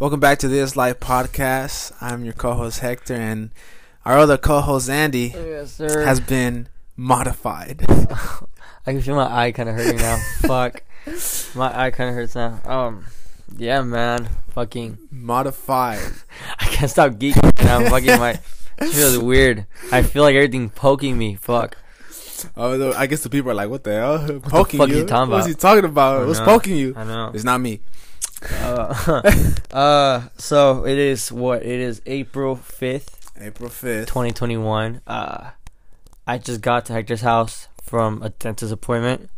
Welcome back to Its Life Podcast. I'm your co-host Hector, and our other co-host Andy Yes, has been modified. I can feel my eye kind of hurting now. Fuck, my eye kind of hurts now. Um, yeah, man. Fucking, modified. I can't stop geeking. now. fucking my. It's really weird. I feel like everything poking me. Fuck. Oh, I guess the people are like, "What the hell? Poking fuck you? is he talking What's he talking about? What's poking you? I know. It's not me." Uh, uh, so it is what? It is April fifth, April fifth. twenty twenty one. Uh, I just got to Hector's house from a dentist appointment,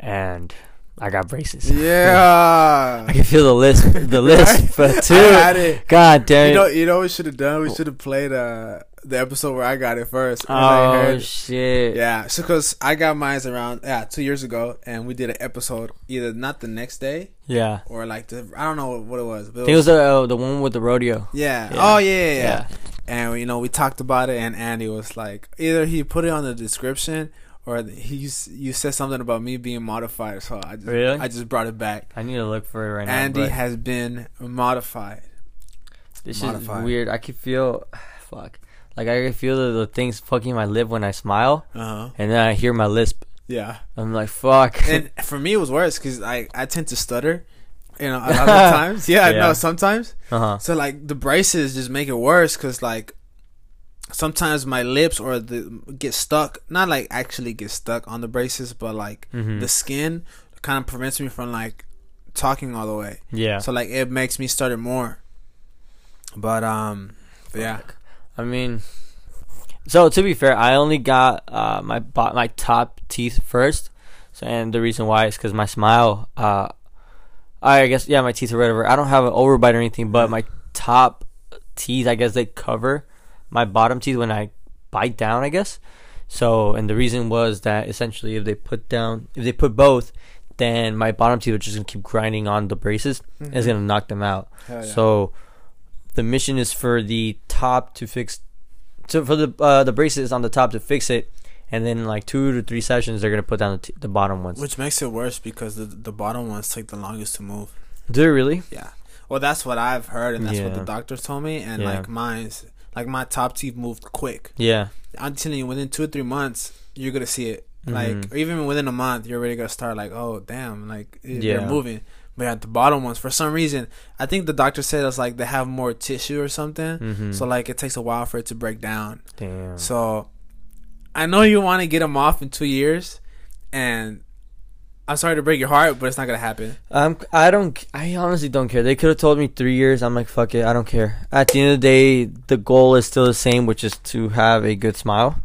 and I got braces. Yeah. I can feel the list, the lisp, but I too. had it. God damn You know, you know what we should have done? We should have played uh, the episode where I got it first. oh heard- shit! Yeah, so because I got mine around yeah two years ago, and we did an episode either not the next day Yeah. or like the I don't know what it was. But I think it was the uh, the one with the rodeo. yeah. Yeah. Oh yeah, yeah, yeah. And you know we talked about it, and Andy was like, either he put it on the description or he you said something about me being modified. So I just Really? I just brought it back. I need to look for it right now. Andy has been modified. this modified. is weird. I can feel, fuck, like I can feel the, the things fucking my lip when I smile, Uh huh. and then I hear my lisp. Yeah. I'm like, fuck. and for me it was worse because I I tend to stutter. You know, a lot of times. Yeah, Yeah. no, sometimes. uh huh. So like the braces just make it worse because like sometimes my lips or the get stuck. Not like actually get stuck on the braces, but like Mhm. the skin kind of prevents me from like talking all the way. Yeah. So like it makes me stutter more. But um, but yeah. I mean, so to be fair, I only got uh, my bo- my top teeth first, so and the reason why is because my smile. Uh, I guess yeah, my teeth or whatever. I don't have an overbite or anything, but my top teeth, I guess they cover my bottom teeth when I bite down. I guess. So and the reason was that essentially, if they put down, if they put both, then my bottom teeth are just gonna keep grinding on the braces. and It's gonna knock them out. Yeah. So the mission is for the top to fix so for the uh, the braces on the top to fix it and then like two to three sessions they're gonna put down the, t- the bottom ones which makes it worse because the the bottom ones take the longest to move. do they really Yeah. Well, that's what I've heard, and that's what the doctors told me. And Yeah. like mine's, like my top teeth moved quick. yeah I'm telling you, within two or three months, you're gonna see it. Like Mhm. or even within a month, you're already gonna start like, oh damn, like Yeah. they're moving. But at the bottom ones, for some reason, I think the doctor said it's like they have more tissue or something. mm-hmm. So like it takes a while for it to break down. damn So I know you want to get them off in two years, and I'm sorry to break your heart, but it's not gonna happen. um i don't i honestly don't care they could have told me three years i'm like fuck it i don't care at the end of the day the goal is still the same which is to have a good smile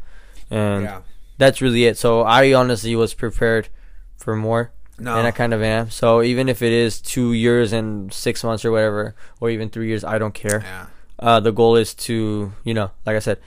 and yeah. that's really it so i honestly was prepared for more No. and I kind of am. So even if it is two years and six months or whatever, or even three years, I don't care. yeah. Uh, the goal is to, you know, like I said,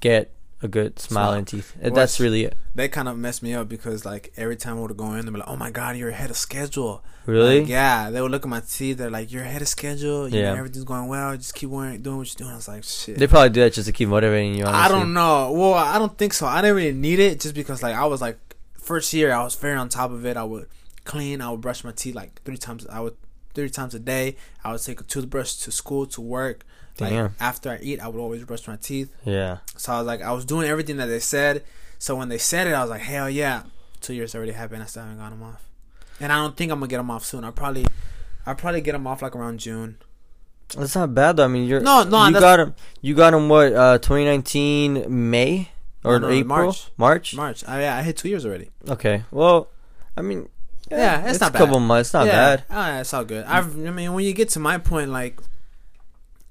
get a good smile Smile. and teeth. Well, That's really it. They kind of messed me up because like every time I would go in, they'd be like, "Oh my god, you're ahead of schedule." Really? Like, yeah, they would look at my teeth. They're like, "You're ahead of schedule. You Yeah. know, everything's going well. Just keep wearing, doing what you're doing." I was like, "Shit." They probably do that just to keep motivating you. Honestly. I don't know. Well, I don't think so. I didn't really need it just because like I was like first year I was very on top of it. I would clean. I would brush my teeth like three times. I would three times a day. I would take a toothbrush to school to work. Like Damn. after I eat, I would always brush my teeth. Yeah. So I was like, I was doing everything that they said. So when they said it, I was like, hell yeah. Two years already happened. I still haven't got them off, and I don't think I'm gonna get them off soon. I probably, I probably get them off like around June. That's not bad though. I mean, you're No, no, You got them. You got them. What? Uh, 2019 May or No, no, April? March. March. March. I, yeah, I hit two years already. Okay. Well, I mean, Yeah, it's not a couple bad. months. Not yeah, bad. ah, it's all good. I've, I mean, when you get to my point, like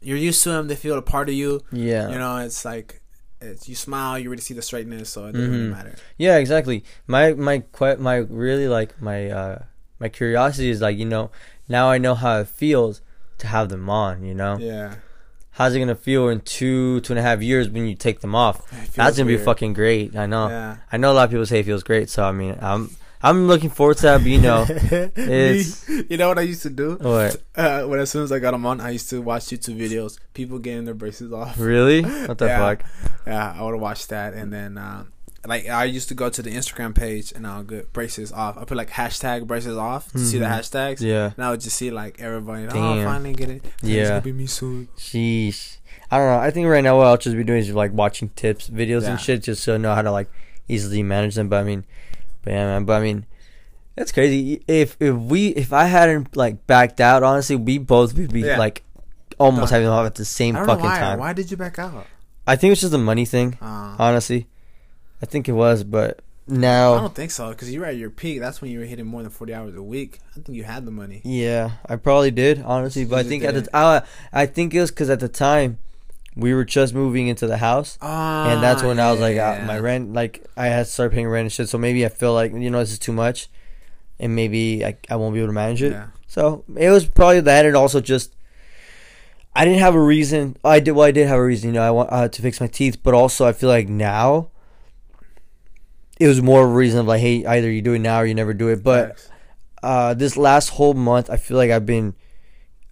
you're used to them, they feel a part of you. Yeah. You know, it's like it's you smile, you really see the straightness, so it doesn't really Mhm. matter. Yeah, exactly. My my my really like my uh my curiosity is like you know now I know how it feels to have them on. You know, Yeah, how's it gonna feel in two two and a half years when you take them off? That's gonna be fucking great. I know. Yeah. I know a lot of people say it feels great. So I mean, I'm I'm looking forward to that. But you know, it's you know what I used to do? what Uh, when as soon as I got them on, I used to watch YouTube videos, people getting their braces off. really what the Yeah. fuck? Yeah, I would watch that, and then uh, like I used to go to the Instagram page and I'll get braces off. I put like hashtag braces off to see the Mhm. hashtags. Yeah. And I would just see like everybody. Oh, Damn. finally get it. It's Yeah. gonna be me soon. Sheesh. I don't know. I think right now what I'll just be doing is like watching tips, videos, Yeah. and shit, just so I know how to like easily manage them. But I mean, but yeah, man. But I mean, that's crazy. If if we if I hadn't like backed out, honestly, we both would be Yeah. like almost Done. having off at the same I don't know fucking why. time. Why did you back out? I think it's just a money thing, Uh, honestly. I think it was, but now I now, don't think so because you were at your peak. That's when you were hitting more than forty hours a week. I think you had the money. yeah, I probably did, honestly. But I You think at the didn't. I, I think it was because at the time we were just moving into the house. and that's when I was like, uh, my rent, like I had to start paying rent and shit. So maybe I feel like you know this is too much, and maybe I, I won't be able to manage it. Yeah. So it was probably that, and also just I didn't have a reason. I did. Well, I did have a reason. You know, I want uh, to fix my teeth, but also I feel like now it was more of a reason of like, hey, either you do it now or you never do it. But uh, this last whole month, I feel like I've been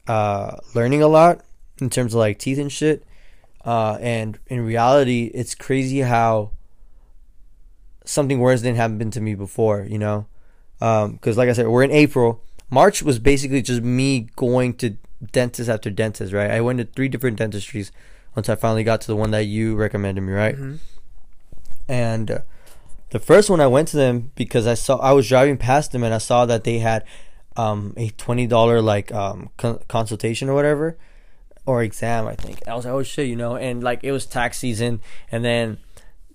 uh, learning a lot in terms of like teeth and shit. Uh, and in reality, it's crazy how something worse didn't happen to me before, you know? Because, like I said, we're in April. March was basically just me going to dentist after dentist, right? I went to three different dentistries once I finally got to the one that you recommended me, right? Mhm. and uh, the first one I went to them because I saw I was driving past them and I saw that they had um, a twenty dollar like um, con- consultation or whatever or exam I think. I was like, oh shit, you know, and like it was tax season, and then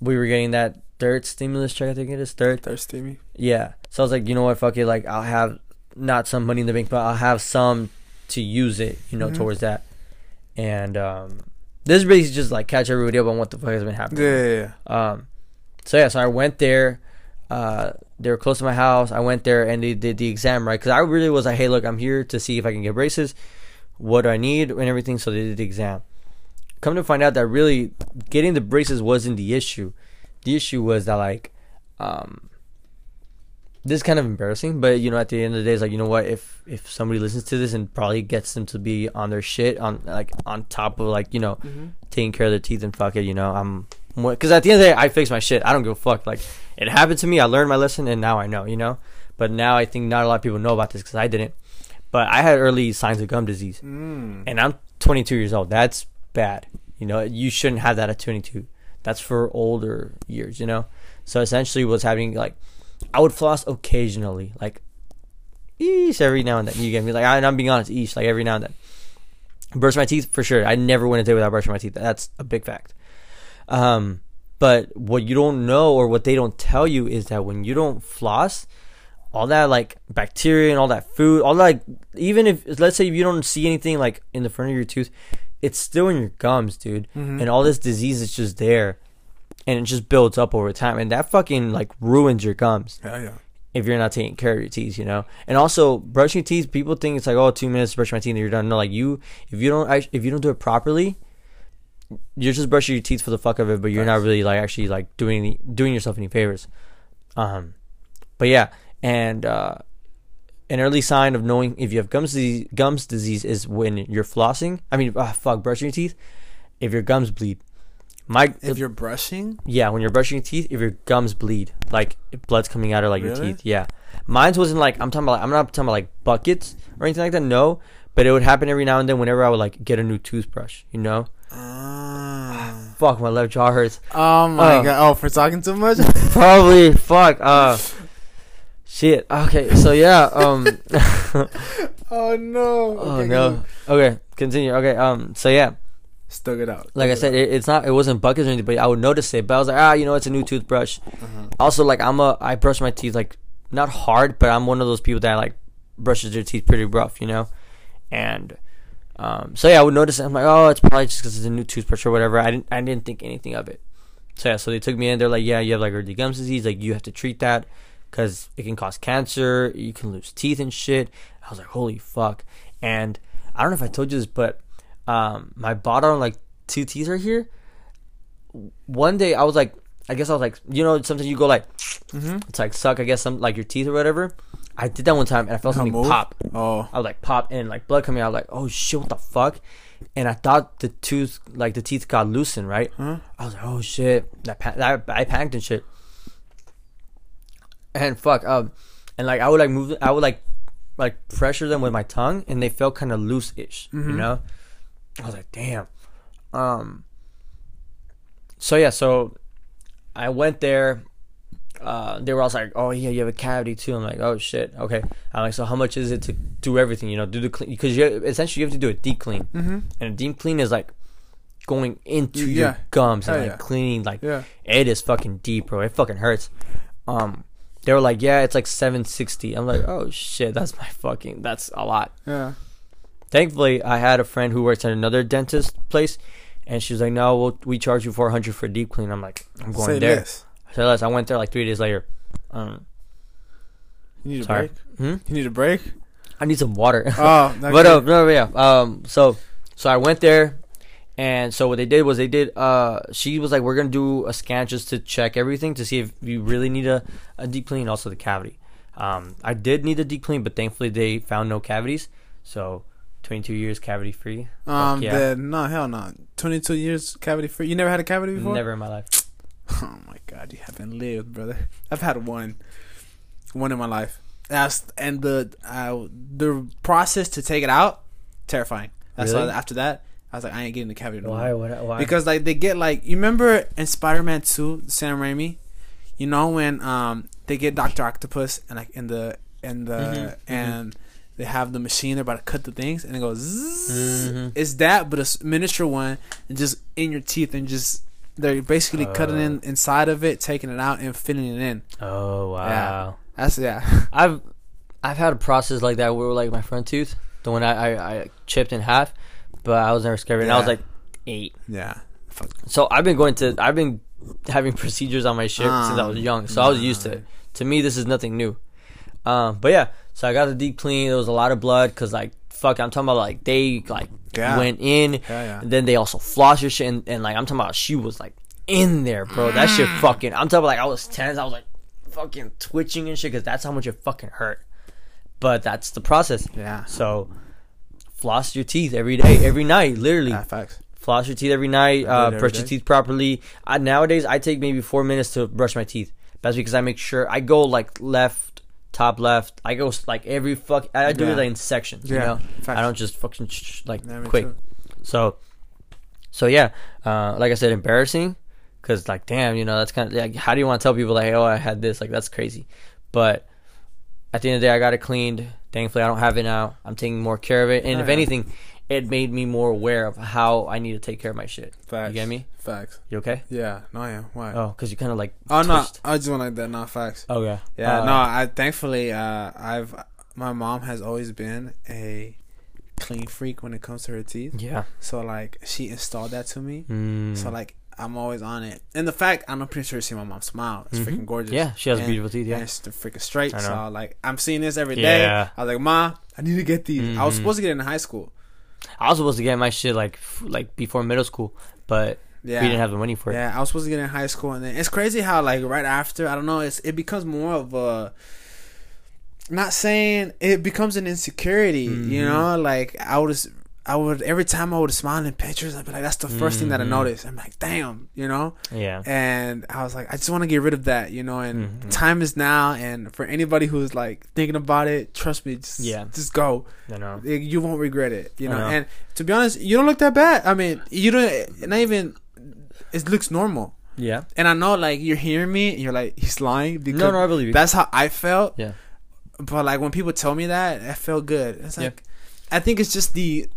we were getting that third stimulus check. I think it is third. Thirsty me. Yeah. So I was like, you know what, fuck it. Like I'll have not some money in the bank, but I'll have some to use it, you know, Mhm. towards that. And um, this is basically just like catch everybody up on what the fuck has been happening. Yeah, yeah, yeah. Um, so yeah, so I went there. Uh, they were close to my house. I went there and they did the exam right because I really was like, hey, look, I'm here to see if I can get braces. What do I need and everything. So they did the exam. Come to find out that really getting the braces wasn't the issue. The issue was that like, um, this is kind of embarrassing, but you know, at the end of the day, it's like you know what? If if somebody listens to this and probably gets them to be on their shit on like on top of like you know taking care of their teeth and fuck it, you know, I'm because at the end of the day, I fix my shit. I don't give a fuck. Like it happened to me. I learned my lesson, and now I know, you know. But now I think not a lot of people know about this because I didn't. But I had early signs of gum disease, Mm. and I'm 22 years old. That's bad. You know, you shouldn't have that at 22. That's for older years, you know. So essentially, what's happening? Like, I would floss occasionally, like, each every now and then. You get me? Like, I, and I'm being honest, each like every now and then. Brush my teeth for sure. I never went a day without brushing my teeth. That's a big fact. Um, but what you don't know or what they don't tell you is that when you don't floss, all that like bacteria and all that food, all that, like even if let's say you don't see anything like in the front of your tooth, it's still in your gums, dude. Mhm. And all this disease is just there, and it just builds up over time, and that fucking like ruins your gums Hell yeah. if you're not taking care of your teeth, you know. And also brushing teeth, people think it's like oh two minutes to brush my teeth and you're done. No, like you if you don't if you don't do it properly, you're just brushing your teeth for the fuck of it, but you're not really like actually like doing any, doing yourself any favors. Um, but yeah, and uh, an early sign of knowing if you have gums disease, gums disease is when you're flossing. I mean, ah, fuck, brushing your teeth. If your gums bleed, my If you're brushing, yeah, when you're brushing your teeth, if your gums bleed, like blood's coming out of like your teeth, yeah. Mine's wasn't like I'm talking about. Like, I'm not talking about like buckets or anything like that. No, but it would happen every now and then whenever I would like get a new toothbrush. You know, ah. fuck, my left jaw hurts. oh my Oh. god! Oh, for talking too much. Probably, fuck. Uh, shit. Okay, so yeah. Um. oh no! oh Okay, no. Okay, continue. Okay. Um. So yeah. Stuck it out. like I said, it it, it's not. It wasn't buckets or anything, but I would notice it. But I was like, ah, you know, it's a new toothbrush. Uh-huh. Also, like I'm a, I brush my teeth like not hard, but I'm one of those people that like brushes their teeth pretty rough, you know. And um, so yeah, I would notice. It. I'm like, oh, it's probably just because it's a new toothbrush or whatever. I didn't, I didn't think anything of it. So yeah, so they took me in. They're like, yeah, you have like early gums disease. Like you have to treat that because it can cause cancer. You can lose teeth and shit. I was like, holy fuck. And I don't know if I told you this, but um, my bottom like two teeth are here. One day I was like, I guess I was like, you know, sometimes you go like, Mm-hmm. it's like suck, I guess, some like your teeth or whatever. I did that one time and I felt something move? pop. Oh. I was like pop and like blood coming out. Like oh shit, what the fuck? And I thought the tooth, like the teeth, got loosened. Right? Huh? I was like oh shit. That, pa- that I panicked and shit. And fuck um and like I would like move I would like like pressure them with my tongue and they felt kind of loose ish you Mhm. know I was like damn um so yeah so I went there uh, they were also like, "Oh yeah, you have a cavity too." I'm like, "Oh shit, okay." I'm like, "So how much is it to do everything? You know, do the clean because you essentially you have to do a deep clean, Mm-hmm. and a deep clean is like going into Yeah. your gums and like yeah. cleaning like Yeah. it is fucking deep, bro. It fucking hurts. Um, they were like, yeah, it's like seven sixty. I'm like, oh shit, that's my fucking, that's a lot. Yeah. Thankfully, I had a friend who works at another dentist place, and she was like, no, we'll, we charge you four hundred for a deep clean. I'm like, I'm going Say there. less. So less. I went there like three days later. Um, You need a break. hmm? You need a break. I need some water. Oh, but uh, no, yeah. Um, so so I went there, and so what they did was they did. Uh, she was like, "We're gonna do a scan just to check everything to see if you really need a, a deep clean, also the cavity." Um, I did need a deep clean, but thankfully they found no cavities. So, 22 years cavity free. um, yeah. the, no, hell no. Twenty two years cavity free. You never had a cavity before? Never in my life. Oh my god, you haven't lived, brother. I've had one, one in my life. That's and the uh, the process to take it out, terrifying. That's Really? why after that, I was like, I ain't getting the cavity. no Why? more. What? Why? Because like they get like you remember in Spider Man Two, Sam Raimi, you know when um they get Doctor Octopus and like in the in the Mhm, mhm. and they have the machine they're about to cut the things and it goes. Zzz. Mhm. It's that, but a miniature one, and just in your teeth and just they're basically cutting Oh. in inside of it, taking it out and fitting it in. oh wow. That's yeah, I've I've had a process like that where like my front tooth, the one I, I, I chipped in half, but I was never scared. And I was like eight. yeah. So I've been going to I've been having procedures on my shit since I was Um, young. So I was used to it. To me, this is nothing new. Um, but yeah, so I got the deep clean. There was a lot of blood because like fuck, I'm talking about like they like Yeah. went in. Yeah, yeah. And then they also floss your shit and, and like I'm talking about she was like in there, bro. That shit Mm. fucking. I'm talking about like I was tense. I was like fucking twitching and shit because that's how much it fucking hurt. But that's the process. Yeah. So floss your teeth every day, every night, literally Yeah, facts. floss your teeth every night, uh, every brush your teeth properly. I, nowadays, I take maybe four minutes to brush my teeth. That's because I make sure I go like left, top left. I go like every fuck. I do Yeah. it like in sections. You Yeah, know, facts. I don't just fucking sh- sh- like Yeah, quick. too. So, so yeah, uh, like I said, embarrassing. Cause like, damn, you know, that's kind of like, how do you want to tell people like, oh, I had this, like, that's crazy. But at the end of the day, I got it cleaned. Thankfully, I don't have it now. I'm taking more care of it, and Oh, if yeah. anything, it made me more aware of how I need to take care of my shit. Facts. You get me? Facts. You okay? Yeah. No, yeah. Why? Oh, because you kind of like. Oh no. I just want like that. Not facts. Oh yeah. Yeah, Uh, no. I thankfully, uh, I've my mom has always been a clean freak when it comes to her teeth. Yeah. So like, she installed that to me. Mm. So like, I'm always on it. And the fact I'm pretty sure you see my mom smile. It's Mhm. freaking gorgeous. Yeah, she has And- beautiful teeth. And Yeah. it's freaking straight. I So like, I'm seeing this every day. Yeah. I was like, Ma, I need to get these. I was Mhm. supposed to get it in high school. I was supposed to get my shit like like before middle school, but Yeah. we didn't have the money for it. Yeah, I was supposed to get in high school, and then it's crazy how like right after I don't know, it's it becomes more of a. Not saying it becomes an insecurity, you Mhm. know. Like I would, I would every time I would smile in pictures, I'd be like, "That's the 1st thing that I Mhm. noticed." I'm like, "Damn," you know. Yeah. And I was like, I just want to get rid of that, you know. And Mhm. time is now, and for anybody who's like thinking about it, trust me, just Yeah. just go. I know. You won't regret it, you know. know. And to be honest, you don't look that bad. I mean, you don't. Not even. It looks normal. Yeah. And I know, like, you're hearing me, and you're like, he's lying. Because No, no, I believe you. That's how I felt. Yeah. But, like, when people tell me that, I felt good. It's Yeah. like, I think it's just the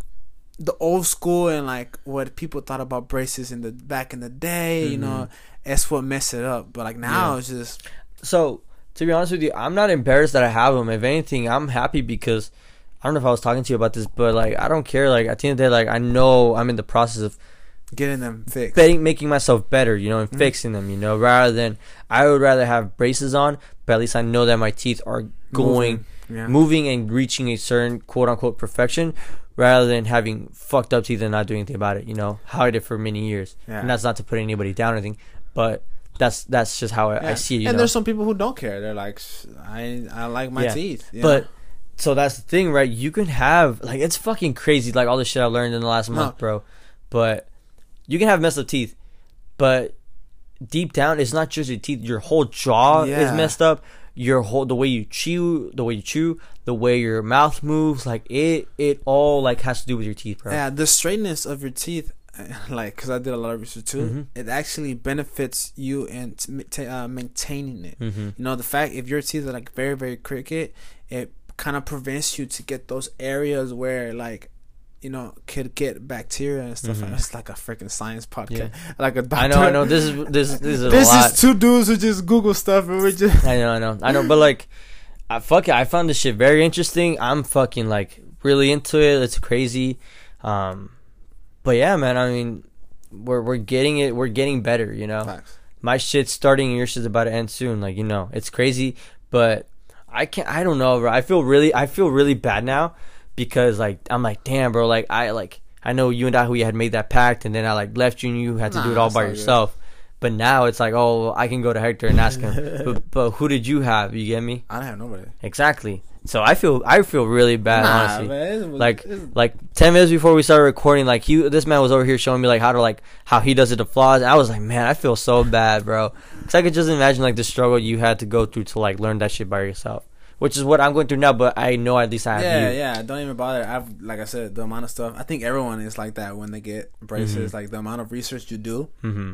the old school and, like, what people thought about braces in the back in the day, you know, that's what messed it up. But, like, now Mm-hmm. Yeah. it's just, So to be honest with you, I'm not embarrassed that I have them. If anything, I'm happy because I don't know if I was talking to you about this, but like I don't care. Like at the end of the day, like I know I'm in the process of getting them fixed. betting, making myself better, you know, and Mhm. fixing them, you know, rather than I would rather have braces on, but at least I know that my teeth are going, Moving. Yeah. moving and reaching a certain quote unquote perfection, rather than having fucked up teeth and not doing anything about it. You know how I did for many years, Yeah. and that's not to put anybody down or anything, but that's that's just how I, I see it. You and know? there's some people who don't care. They're like, I I like my Yeah. teeth. But know? so that's the thing, right? You can have like it's fucking crazy, like all the shit I learned in the last month, bro. But you can have messed up teeth, but deep down, it's not just your teeth. Your whole jaw is messed up. your whole the way you chew, the way you chew, the way your mouth moves, like it it all like has to do with your teeth, bro. Yeah, the straightness of your teeth, like, cause I did a lot of research too. Mhm. It actually benefits you in t- uh, maintaining it. Mm-hmm. You know, the fact if your teeth are like very very crooked, it kind of prevents you to get those areas where like. You know, could get bacteria and stuff. Mhm. It's like a freaking science podcast, like a doctor. I know, I know. This is this this is a This is two dudes who just Google stuff and we just. I know, I know, I know. But like, I fuck it. I found this shit very interesting. I'm fucking like really into it. It's crazy. Um, but yeah, man. I mean, we're we're getting it. We're getting better. You know, my shit's starting and your shit's about to end soon. Like you know, it's crazy. But I can't. I don't know, bro. I feel really. I feel really bad now because like I'm like, damn, bro. Like I like I know you and I who we had made that pact, and then I like left you and you had to do it all by yourself. good. Yourself. But now it's like, oh, I can go to Hector and ask him. but, but who did you have? You get me? I don't have nobody. Exactly. So I feel I feel really bad, Nah, honestly. man, it was- Like it's- like ten minutes before we started recording, like he this man was over here showing me like how to like how he does it to flaws. I was like, man, I feel so bad, bro. Cause I could just imagine like the struggle you had to go through to like learn that shit by yourself, which is what I'm going through now. But I know at least I have yeah, you. yeah. Don't even bother. I've like I said, the amount of stuff. I think everyone is like that when they get braces. Mhm. Like the amount of research you do Mm-hmm.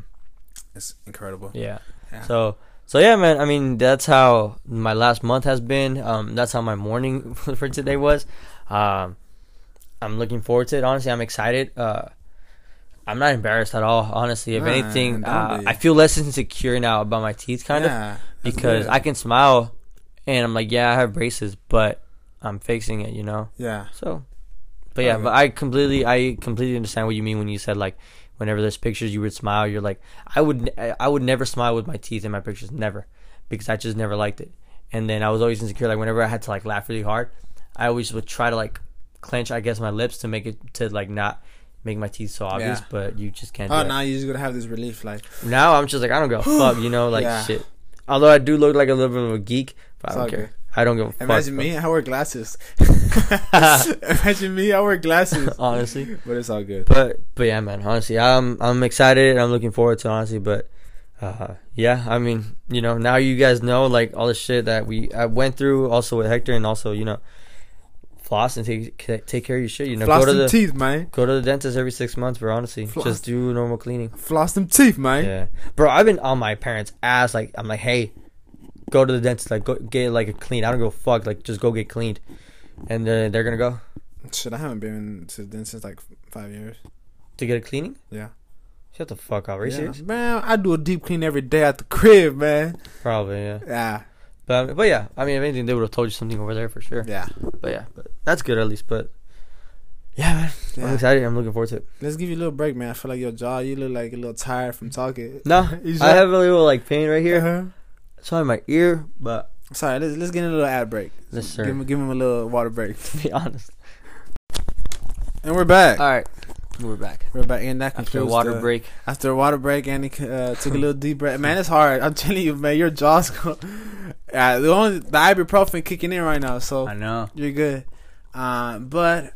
Is incredible. Yeah. Yeah. So so yeah, man. I mean, that's how my last month has been. Um, that's how my morning for today was. Um, I'm looking forward to it. Honestly, I'm excited. Uh, I'm not embarrassed at all. Honestly, if Nah, anything, uh. I feel less insecure now about my teeth, kind of, Yeah, that's because. I can smile, and I'm like, yeah, I have braces, but I'm fixing it, you know. yeah. So, but yeah, Okay. but I completely, I completely understand what you mean when you said like, whenever there's pictures, you would smile. You're like, I would, I would never smile with my teeth in my pictures, never, because I just never liked it. And then I was always insecure. Like whenever I had to like laugh really hard, I always would try to like clench, I guess, my lips to make it to like not make my teeth so obvious. Yeah. But you just can't. Oh, now you're just gonna have this relief, like Now I'm just like, I don't give a fuck, you know, like Yeah. shit. Although I do look like a little bit of a geek, but It's I don't care. good. I don't give a fuck. imagine bro. me. I wear glasses. imagine me. I wear glasses. honestly. but it's all good. But but yeah, man. Honestly, I'm I'm excited. and I'm looking forward to it, honestly. But uh, yeah, I mean, you know, now you guys know like all the shit that we I went through, also with Hector, and also you know, floss and take take care of your shit. You know, Floss go to them the teeth, man. go to the dentist every six months, bro. Honestly, Floss. just do normal cleaning. Floss them teeth, man. Yeah, bro. I've been on my parents' ass. Like I'm like, hey, go to the dentist. Like go get like a clean. I don't go fuck. Like just go get cleaned, and uh, they're gonna go Shit, I haven't been to the dentist since like five years. to get a cleaning. Yeah. Shut the fuck up. Are you Yeah. serious? Man, I do a deep clean every day at the crib, man. Probably, yeah. Yeah. But but yeah, I mean, if anything, they would have told you something over there for sure. Yeah. But yeah, but that's good at least. But yeah, man, I'm excited. I'm looking forward to it. Let's give you a little break, man. I feel like your jaw, you look like a little tired from talking. No, You I have a little like pain right here. Uh-huh. On my ear, but Sorry, let's let's get in a little ad break. Yes, sir. Give him give him a little water break. to be honest. And we're back. All right, we're back We're back, and that after a water the- break. After a water break, Andy uh, took a little deep breath. Man, it's hard. I'm telling you, man, your jaw's go. Yeah, the only the ibuprofen kicking in right now, so I know. you're good. Uh, but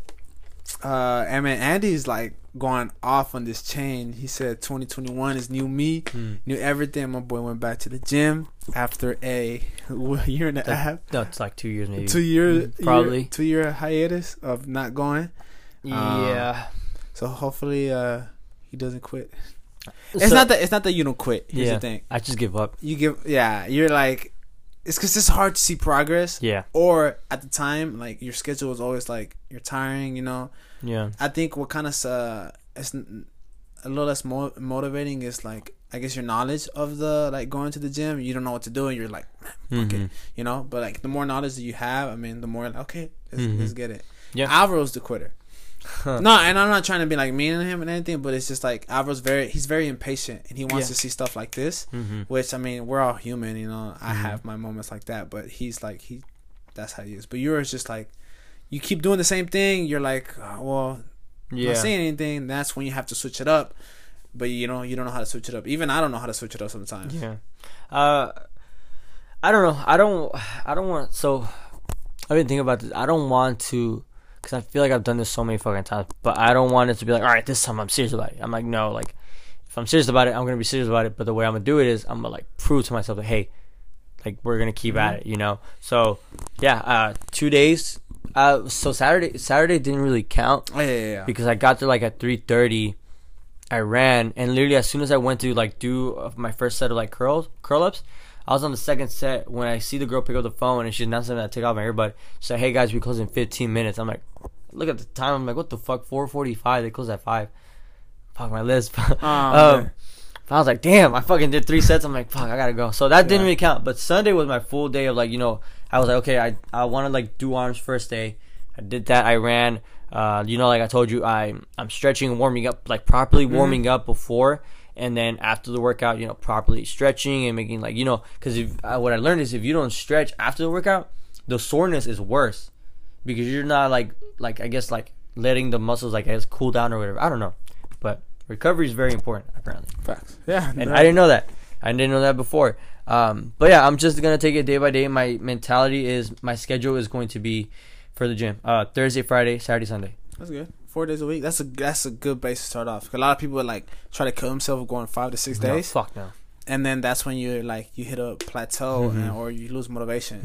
uh, I mean, Andy's like going off on this chain. He said 2021 is new me, Hmm. new everything. My boy went back to the gym after a year and a half, No, it's like two years maybe. two year, Mm, probably. year, two year hiatus of not going. yeah. So hopefully, uh, he doesn't quit. It's not that it's not that you don't quit. Here's Yeah. the thing: I just give up. you give, yeah, you're like, it's because it's hard to see progress. Yeah. Or at the time, like your schedule was always like you're tiring. You know, Yeah. I think what kind of uh, it's a little less mo- motivating is like I guess your knowledge of the like going to the gym. You don't know what to do, and you're like, Mhm. you know. But like the more knowledge that you have, I mean, the more like, okay, let's, Mhm. let's get it. Yeah. Alvaro's the quitter. no, and I'm not trying to be like mean to him and anything, but it's just like Alvaro's very he's very impatient and he wants Yeah. to see stuff like this. Mhm. Which I mean, we're all human, you know. I Mhm. have my moments like that, but he's like he, that's how he is. But yours is just like, you keep doing the same thing. You're like, oh, well, Yeah. not saying anything. That's when you have to switch it up. But you know, you don't know how to switch it up. Even I don't know how to switch it up sometimes. Yeah. Uh, I don't know. I don't. I don't want. So, I've been thinking about this. I don't want to, because I feel like I've done this so many fucking times. But I don't want it to be like, all right, this time I'm serious about it. I'm like, no, like, if I'm serious about it, I'm gonna be serious about it. But the way I'm gonna do it is, I'm gonna like prove to myself that, hey, like we're gonna keep Mm-hmm. at it, you know. So yeah, uh, two days. Uh, so Saturday Saturday didn't really count Oh, yeah, yeah, yeah. because I got there like at three thirty. I ran and literally as soon as I went to like do uh, my first set of like curls curl ups, I was on the second set when I see the girl pick up the phone and she announced that I take off my earbud. She said, "Hey guys, we close in fifteen minutes." I'm like, look at the time. I'm like, what the fuck? Four forty five. They close at five. Fuck my list. Oh, um. I was like, damn, I fucking did three sets. I'm like, fuck, I gotta go. So that didn't really count. But Sunday was my full day of like, you know, I was like, okay, I I want to like do arms first day. I did that. I ran. Uh, you know, like I told you, I I'm stretching and warming up, like properly Mm-hmm. warming up before, and then after the workout, you know, properly stretching and making like, you know, because if uh, what I learned is if you don't stretch after the workout, the soreness is worse because you're not like like I guess like letting the muscles like I guess cool down or whatever. I don't know, but recovery is very important apparently Facts. Yeah. and right. I didn't know that. I didn't know that before. Um, but yeah, I'm just gonna take it day by day. My mentality is my schedule is going to be for the gym. Uh, Thursday, Friday, Saturday, Sunday. That's good. Four days a week. That's a that's a good base to start off. A lot of people like try to kill themselves going five to six No, days, fuck no. and then that's when you like you hit a plateau Mhm. and, or you lose motivation.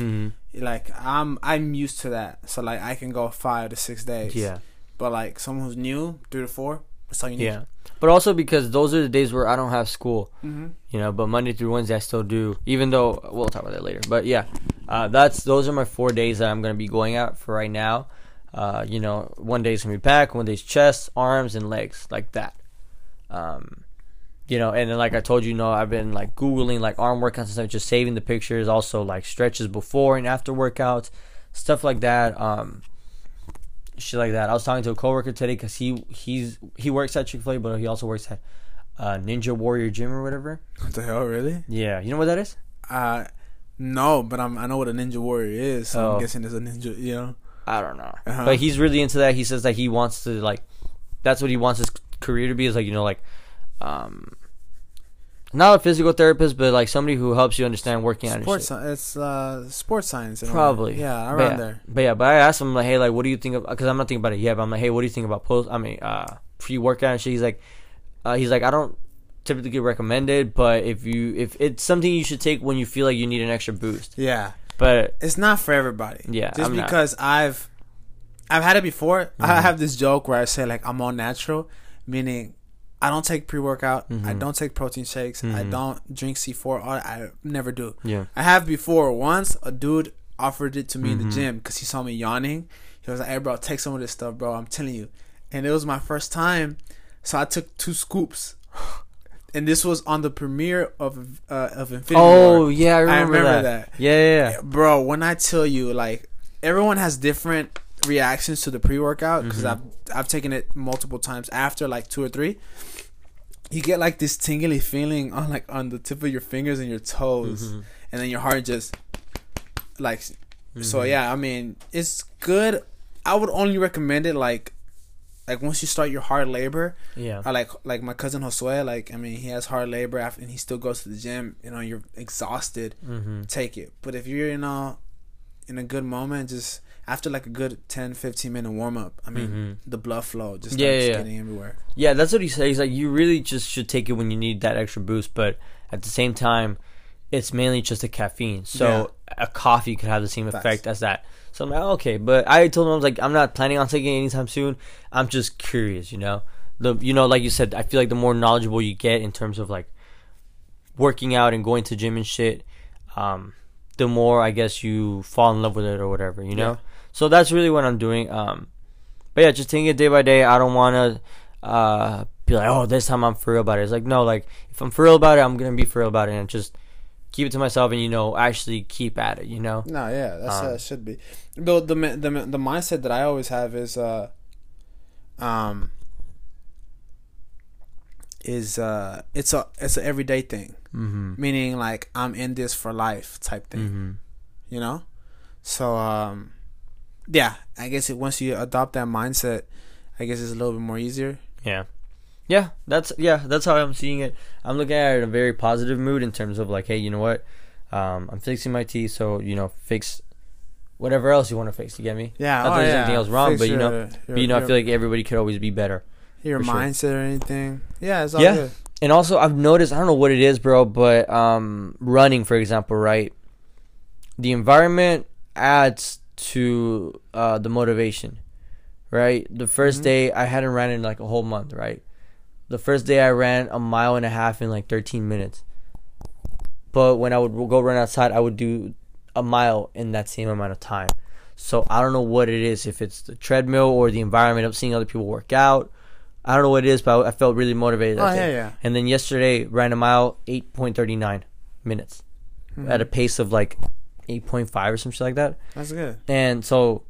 hmm Like I'm I'm used to that, so like I can go five to six days. Yeah, But like someone who's new, three to four, that's all you need. yeah. But also because those are the days where I don't have school. Mm-hmm. You know, but Monday through Wednesday I still do. Even though we'll talk about that later. But yeah, uh, that's those are my four days that I'm gonna be going out for right now. Uh, you know, one day's gonna be back, one day's chest, arms, and legs, like that. Um, you know, and then like I told you, you know, I've been like googling like arm workouts and stuff, just saving the pictures, also like stretches before and after workouts, stuff like that. Um, shit like that. I was talking to a coworker today because he he's he works at Chick Fil A, but he also works at uh, Ninja Warrior Gym or whatever. What the hell, really? Yeah, you know what that is? Uh, no, but I'm I know what a ninja warrior is. So Oh. I'm guessing it's a ninja. You know. I don't know, Uh-huh. but he's really into that. He says that he wants to like, that's what he wants his career to be. Is like you know like, um, not a physical therapist, but like somebody who helps you understand working out. and Sports. It's uh sports science. way. Probably. Yeah, But around yeah. there. But yeah, but I asked him like, hey, like, what do you think of? Because I'm not thinking about it yet. But I'm like, hey, what do you think about post? I mean, uh, pre workout and shit. He's like, uh, he's like, I don't typically recommend it, but if you if it's something you should take when you feel like you need an extra boost. Yeah. But it's not for everybody. Yeah, just I'm not. because I've I've had it before. Mm-hmm. I have this joke where I say like I'm all natural, meaning I don't take pre workout, I Mhm. don't take protein shakes, I Mhm. don't drink C4. All I never do. yeah, I have before. Once a dude offered it to me in Mhm. the gym because he saw me yawning. He was like, "Hey, bro, take some of this stuff, bro. I'm telling you." And it was my first time, so I took two scoops. And this was on the premiere of uh, of Infinity Oh War. yeah, I remember, remember that. that. Yeah, yeah, yeah. bro when i tell you like everyone has different reactions to the pre-workout because Mhm. i've i've taken it multiple times after like two or three you get like this tingly feeling on like on the tip of your fingers and your toes Mhm. and then your heart just like so Mhm. yeah i mean it's good i would only recommend it like like once you start your hard labor yeah. I like like my cousin Josue. Like I mean, he has hard labor after, and he still goes to the gym. You know, you're exhausted Mm-hmm. take it. But if you're you know in a good moment, just after like a good 10, 15 minute warm up, I mean Mhm. the blood flow just Yeah, yeah, yeah. getting everywhere. Yeah, that's what he says. He's like, you really just should take it when you need that extra boost, but at the same time, it's mainly just the caffeine. So a coffee could have the same Facts. effect as that. So I'm like, oh, okay, but I told him I was like, I'm not planning on taking it anytime soon. I'm just curious, you know. The you know, like you said, I feel like the more knowledgeable you get in terms of like working out and going to gym and shit, um, the more I guess you fall in love with it or whatever, you know. Yeah. So that's really what I'm doing. Um, but yeah, just taking it day by day. I don't want to uh, be like, oh, this time I'm for real about it. It's like, no, like if I'm for real about it, I'm gonna be for real about it, and just keep it to myself, and you know, actually keep at it. You know. No, yeah, that's Um, how it should be. The, the the the mindset that I always have is uh um is uh it's a it's an everyday thing. Mm-hmm. Meaning like I'm in this for life type thing. Mm-hmm. you know so um yeah i guess it once you adopt that mindset i guess it's a little bit more easier Yeah. Yeah, that's yeah, that's how I'm seeing it. I'm looking at it in a very positive mood in terms of like, hey, you know what? Um, I'm fixing my teeth, so you know, fix whatever else you want to fix. You get me? yeah Not oh, there's yeah. anything else wrong, Fix but you know, your- but you know, I feel like everybody could always be better. your for sure. mindset or anything yeah it's all Yeah. good And also, I've noticed I don't know what it is, bro, but um, running, for example, right? the environment adds to uh, the motivation, right? The 1st Mhm. day I hadn't ran in like a whole month, right? The first day I ran a mile and a half in like 13 minutes. But when I would go run outside, I would do a mile in that same amount of time. So I don't know what it is, if it's the treadmill or the environment of seeing other people work out. I don't know what it is, but I felt really motivated. Oh that yeah, day. yeah. And then yesterday ran a mile, 8.39 minutes Mhm. at a pace of like 8.5 or some shit like that. That's good. And so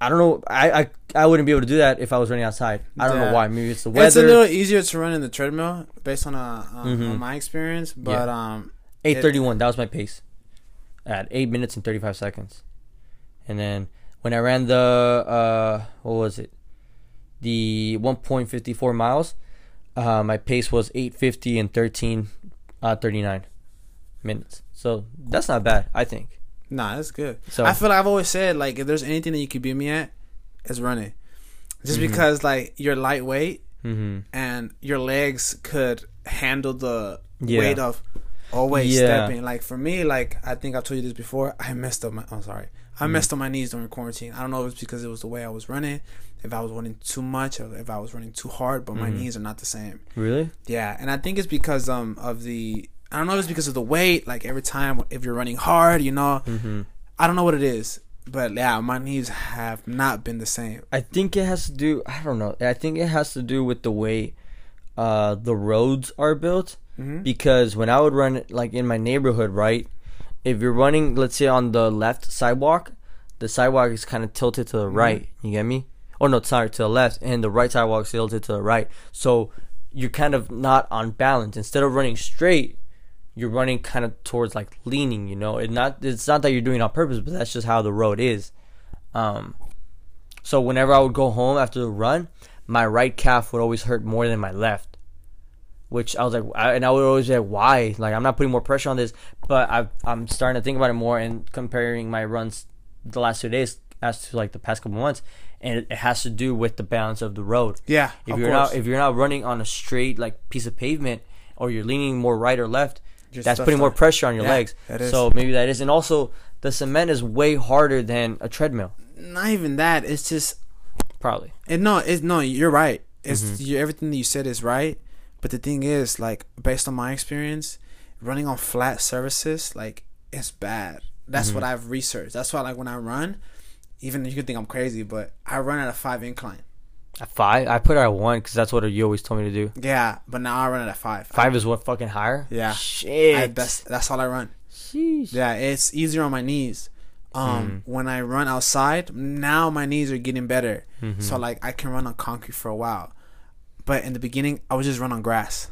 I don't know. I, I I wouldn't be able to do that if I was running outside. I don't Yeah. know why. Maybe it's the weather. It's a little easier to run in the treadmill based on uh, um, Mhm. on my experience, but um, 8:31. That was my pace at eight minutes and 35 seconds. And then when I ran the uh what was it? The 1.54 miles. Uh, my pace was 8:50 and 13 uh 39 minutes. So that's not bad, I think. nah, that's good. So I feel like I've always said like if there's anything that you could beat me at, it's running. Just Mhm. because like you're lightweight mhm. and your legs could handle the Yeah. weight of always Yeah. stepping. Like for me, like I think I've told you this before. I messed up my. I'm sorry. I Mhm. messed up my knees during quarantine. I don't know if it's because it was the way I was running, if I was running too much, or if I was running too hard. But my Mhm. knees are not the same. Really? Yeah, and I think it's because um of the. I don't know if it's because of the weight. Like every time if you're running hard, you know, Mhm. I don't know what it is. But yeah, my knees have not been the same. I think it has to do. I don't know. I think it has to do with the way uh, the roads are built. hmm Because when I would run like in my neighborhood, right? If you're running, let's say on the left sidewalk, the sidewalk is kind of tilted to the Mhm. right. You get me? Oh no, sorry, to the left, and the right sidewalk is tilted to the right. So you're kind of not on balance. Instead of running straight, you're running kind of towards like leaning. You know, it not. It's not that you're doing it on purpose, but that's just how the road is. Um, so whenever I would go home after the run, my right calf would always hurt more than my left. Which I was like, I, and I would always be like, why? Like I'm not putting more pressure on this, but I've, I'm starting to think about it more and comparing my runs the last two days as to like the past couple months, and it, it has to do with the balance of the road. Yeah, If you're course. not if you're not running on a straight like piece of pavement, or you're leaning more right or left, Just that's putting more pressure on your Yeah, legs. So maybe that is, and also the cement is way harder than a treadmill, not even that. It's just probably. And no, it's no. You're right. It's Mhm. you, everything that you said is right. But the thing is, like, based on my experience, running on flat surfaces, like, it's bad. That's what Mhm. I've researched. That's why, like, when I run, even you could think I'm crazy, but I run at a five incline. At five, I put it at one because that's what you always told me to do. Yeah, but now I run at a five. Five is what fucking higher. Yeah. Shit. I, that's that's all I run. Sheesh. Yeah, it's easier on my knees. Um, when I run outside, now my knees are getting better. Mhm. So like I can run on concrete for a while. But in the beginning, I would just run on grass.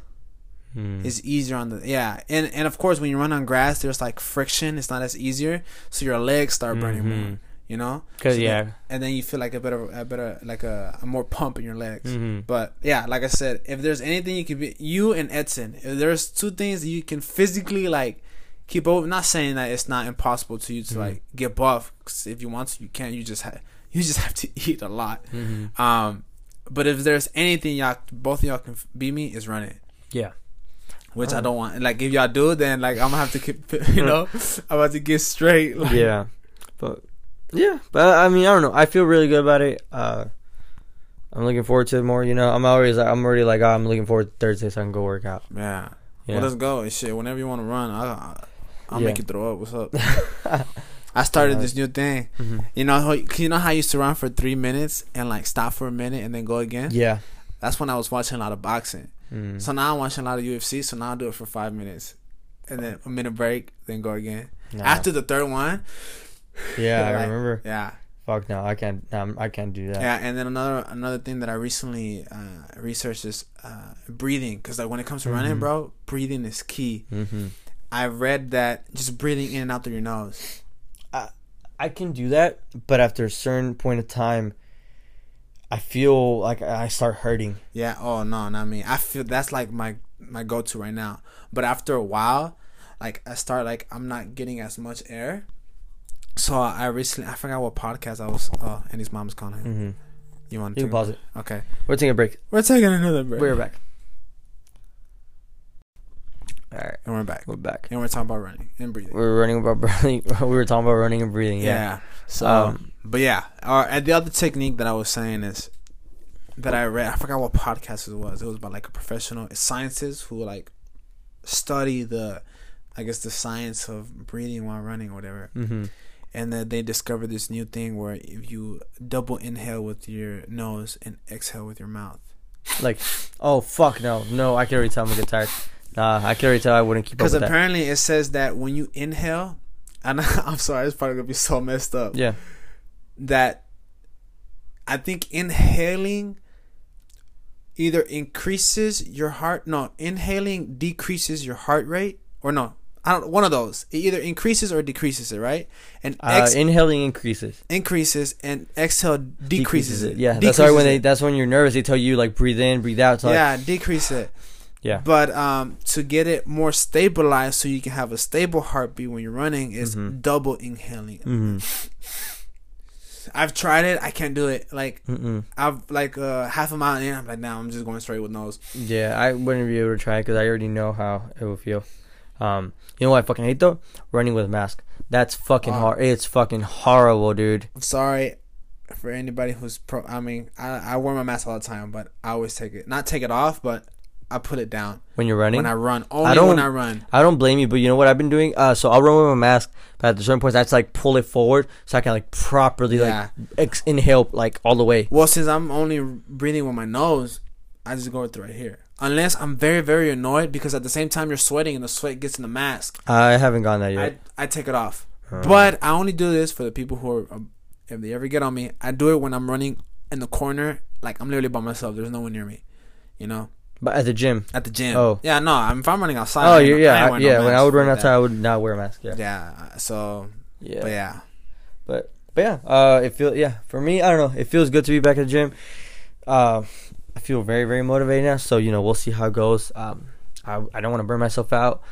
Mm. It's easier on the yeah, and and of course when you run on grass, there's like friction. It's not as easier, so your legs start burning Mhm. You know, Cause So yeah. then- and then you feel like a better, a better, like a, a more pump in your legs. Mhm. But yeah, like I said, if there's anything you can be, you and Edson, if there's two things that you can physically like keep over. Not saying that it's not impossible to you to Mhm. like get buff. 'cause if you want to, you can. You just have, you just have to eat a lot. Mhm. Um, but if there's anything y'all, both of y'all can beat me is running. Yeah. Which I don't want. Like if y'all do, then like I'm gonna have to keep. You know, I'm about to get straight. Like, yeah. But yeah, but I mean, I don't know. I feel really good about it. Uh, I'm looking forward to it more. You know, I'm always like, I'm already like, oh, I'm looking forward to Thursday so I can go work out. Yeah. Yeah. Well, let's go. And Shit, whenever you want to run, I, I, I'll Yeah. make you throw up. What's up? I started Yeah. this new thing. Mhm. You know, how, you know how I used to run for three minutes and like stop for a minute and then go again. Yeah. That's when I was watching a lot of boxing. Mm. So now I'm watching a lot of UFC. So now I do it for five minutes, and then a minute break, then go again. Nah. After the third one, yeah, I like, remember. yeah, Fuck no, I can't. Um, I can't do that. yeah. And then another another thing that I recently uh, researched is uh, breathing, because like when it comes to running, Mhm. bro, breathing is key. hmm I read that just breathing in and out through your nose. I can do that, but after a certain point of time, I feel like I start hurting. Yeah. Oh no, not me. I feel that's like my my go to right now. But after a while, like I start like I'm not getting as much air. So I recently I forgot what podcast I was. Oh, and his mom's calling. hmm You want You to pause it. Okay. We're taking a break. We're taking another break. We're back. All right, And we're back. we're back. And we're talking about running and breathing. We were running about running. we were talking about running and breathing. yeah. Yeah. So, Um, but yeah, uh, and the other technique that I was saying is that I read. I forgot what podcast it was. It was about like a professional scientists who like study the, I guess the science of breathing while running or whatever. Mm-hmm. And then they discovered this new thing where if you double inhale with your nose and exhale with your mouth. Like, oh fuck no, no! I can already tell I'm gonna get tired. Nah, I can already tell I wouldn't keep up Because with that. apparently it says that when you inhale, and I'm sorry, it's probably gonna be so messed up. Yeah. That I think inhaling either increases your heart. No, inhaling decreases your heart rate, or no, I don't. One of those. It either increases or decreases it, right? And Uh, inhaling increases. increases and exhale decreases, it. Yeah, that's why when they that's when you're nervous, they tell you like breathe in, breathe out. it. So like, yeah, decrease it. Yeah. But um, to get it more stabilized, so you can have a stable heartbeat when you're running, is Mhm. double inhaling. mm-hmm. I've tried it. I can't do it. Like Mm-mm. I've like uh, half a mile in. I'm like, now I'm just going straight with nose. Yeah, I wouldn't be able to try it because I already know how it will feel. Um, you know what I fucking hate though? Running with a mask. That's fucking Oh. hard. It's fucking horrible, dude. I'm sorry for anybody who's pro. I mean, I I wear my mask all the time, but I always take it. Not take it off, but I put it down When you're running, when I run. Only don't- when I run. I don't blame you, but you know what I've been doing? Uh, so I'll run with my mask, but at certain points I to like pull it forward so I can like properly Yeah. like ex- inhale like all the way. Well, since I'm only breathing with my nose, I just go through right here. Unless I'm very very annoyed because at the same time you're sweating and the sweat gets in the mask. I haven't gone that yet. I I take it off. Uh, But I only do this for the people who are, um, if they ever get on me, I do it when I'm running in the corner. Like I'm literally by myself. There's no one near me. You know, but at the gym. at the gym. Oh. yeah, no. I'm, if I'm running outside. Oh, I yeah, I yeah, I- no yeah. when I would run outside, that. I would not wear a mask. Yeah, Yeah. So, yeah. but yeah. But but yeah, uh, it feels yeah for me. I don't know. It feels good to be back at the gym. Uh, I feel very very motivated now. So you know we'll see how it goes. Um, I I don't want to burn myself out,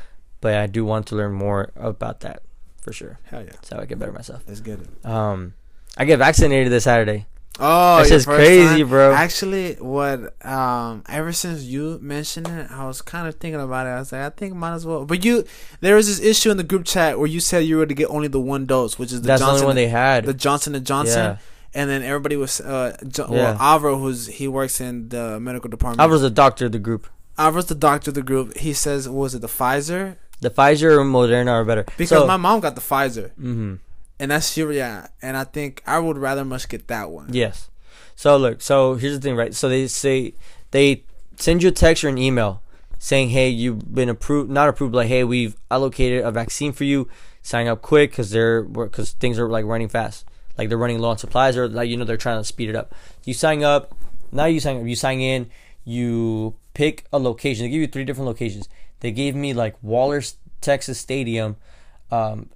but I do want to learn more about that for sure. Hell yeah. So I get better myself. Let's get it. Um, I get vaccinated this Saturday. Oh, That's your just crazy, time? bro. Actually, what um, ever since you mentioned it, I was kind of thinking about it. I was like, I think might as well. But you, there was this issue in the group chat where you said you were to get only the one dose, which is the That's the only Johnson, one they had. the Johnson and Johnson. Yeah. And then everybody was, uh, jo- Yeah. well, Alvaro, who's he works in the medical department. Was the doctor of the group. Alvaro's the doctor of the group. He says, was it the Pfizer? The Pfizer or Moderna are better Because So- my mom got the Pfizer, Mhm. and that's yeah. And I think I would rather much get that one. Yes. So look, so here's the thing, right? So they say they send you a text or an email saying, "Hey, you've been approved, not approved, like, hey, we've allocated a vaccine for you. Sign up quick because they're because things are like running fast, like they're running low on supplies, or like you know they're trying to speed it up. You sign up. Now you sign up. You sign in. You pick a location. They give you three different locations. They gave me like Waller's Texas Stadium, um,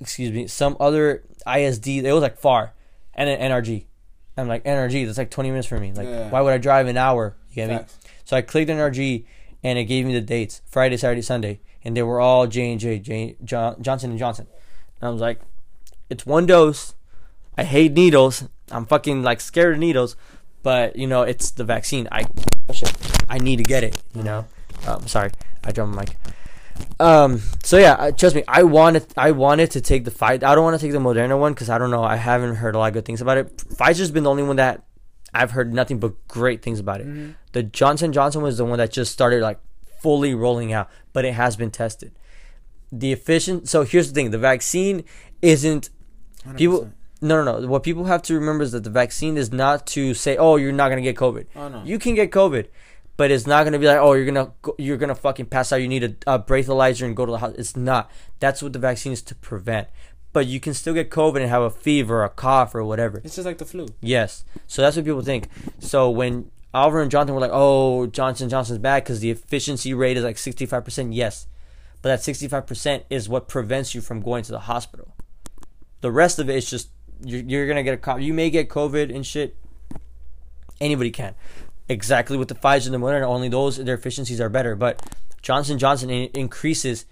excuse me, some other ISD. It was like far, and then NRG. I'm like NRG. That's like 20 minutes for me. Like, Yeah. why would I drive an hour? You get me? So I clicked NRG, and it gave me the dates: Friday, Saturday, Sunday, and they were all J and J, Johnson and Johnson. And I was like, it's one dose. I hate needles. I'm fucking like scared of needles, but you know it's the vaccine. I I need to get it. You know. Um, sorry, I dropped my mic. Um. So yeah, trust me. I wanted. I wanted to take the fight. I don't want to take the Moderna one because I don't know. I haven't heard a lot of good things about it. Pfizer's been the only one that I've heard nothing but great things about it. Mm-hmm. The Johnson Johnson was the one that just started like fully rolling out, but it has been tested. The efficient. So here's the thing: the vaccine isn't people. 100%. No, no, no. What people have to remember is that the vaccine is not to say, "Oh, you're not gonna get COVID." Oh no. You can get COVID, but it's not gonna be like, "Oh, you're gonna go, you're gonna fucking pass out. You need a, a breathalyzer and go to the hospital." It's not. That's what the vaccine is to prevent. But you can still get COVID and have a fever, a cough, or whatever. It's just like the flu. Yes. So that's what people think. So when Alvaro and Johnson were like, "Oh, Johnson Johnson's bad because the efficiency rate is like 65%." Yes, but that 65% is what prevents you from going to the hospital. The rest of it is just you're, you're gonna get a cough. You may get COVID and shit. Anybody can. Exactly with the Pfizer and the Moderna, only those their efficiencies are better. But Johnson Johnson in- increases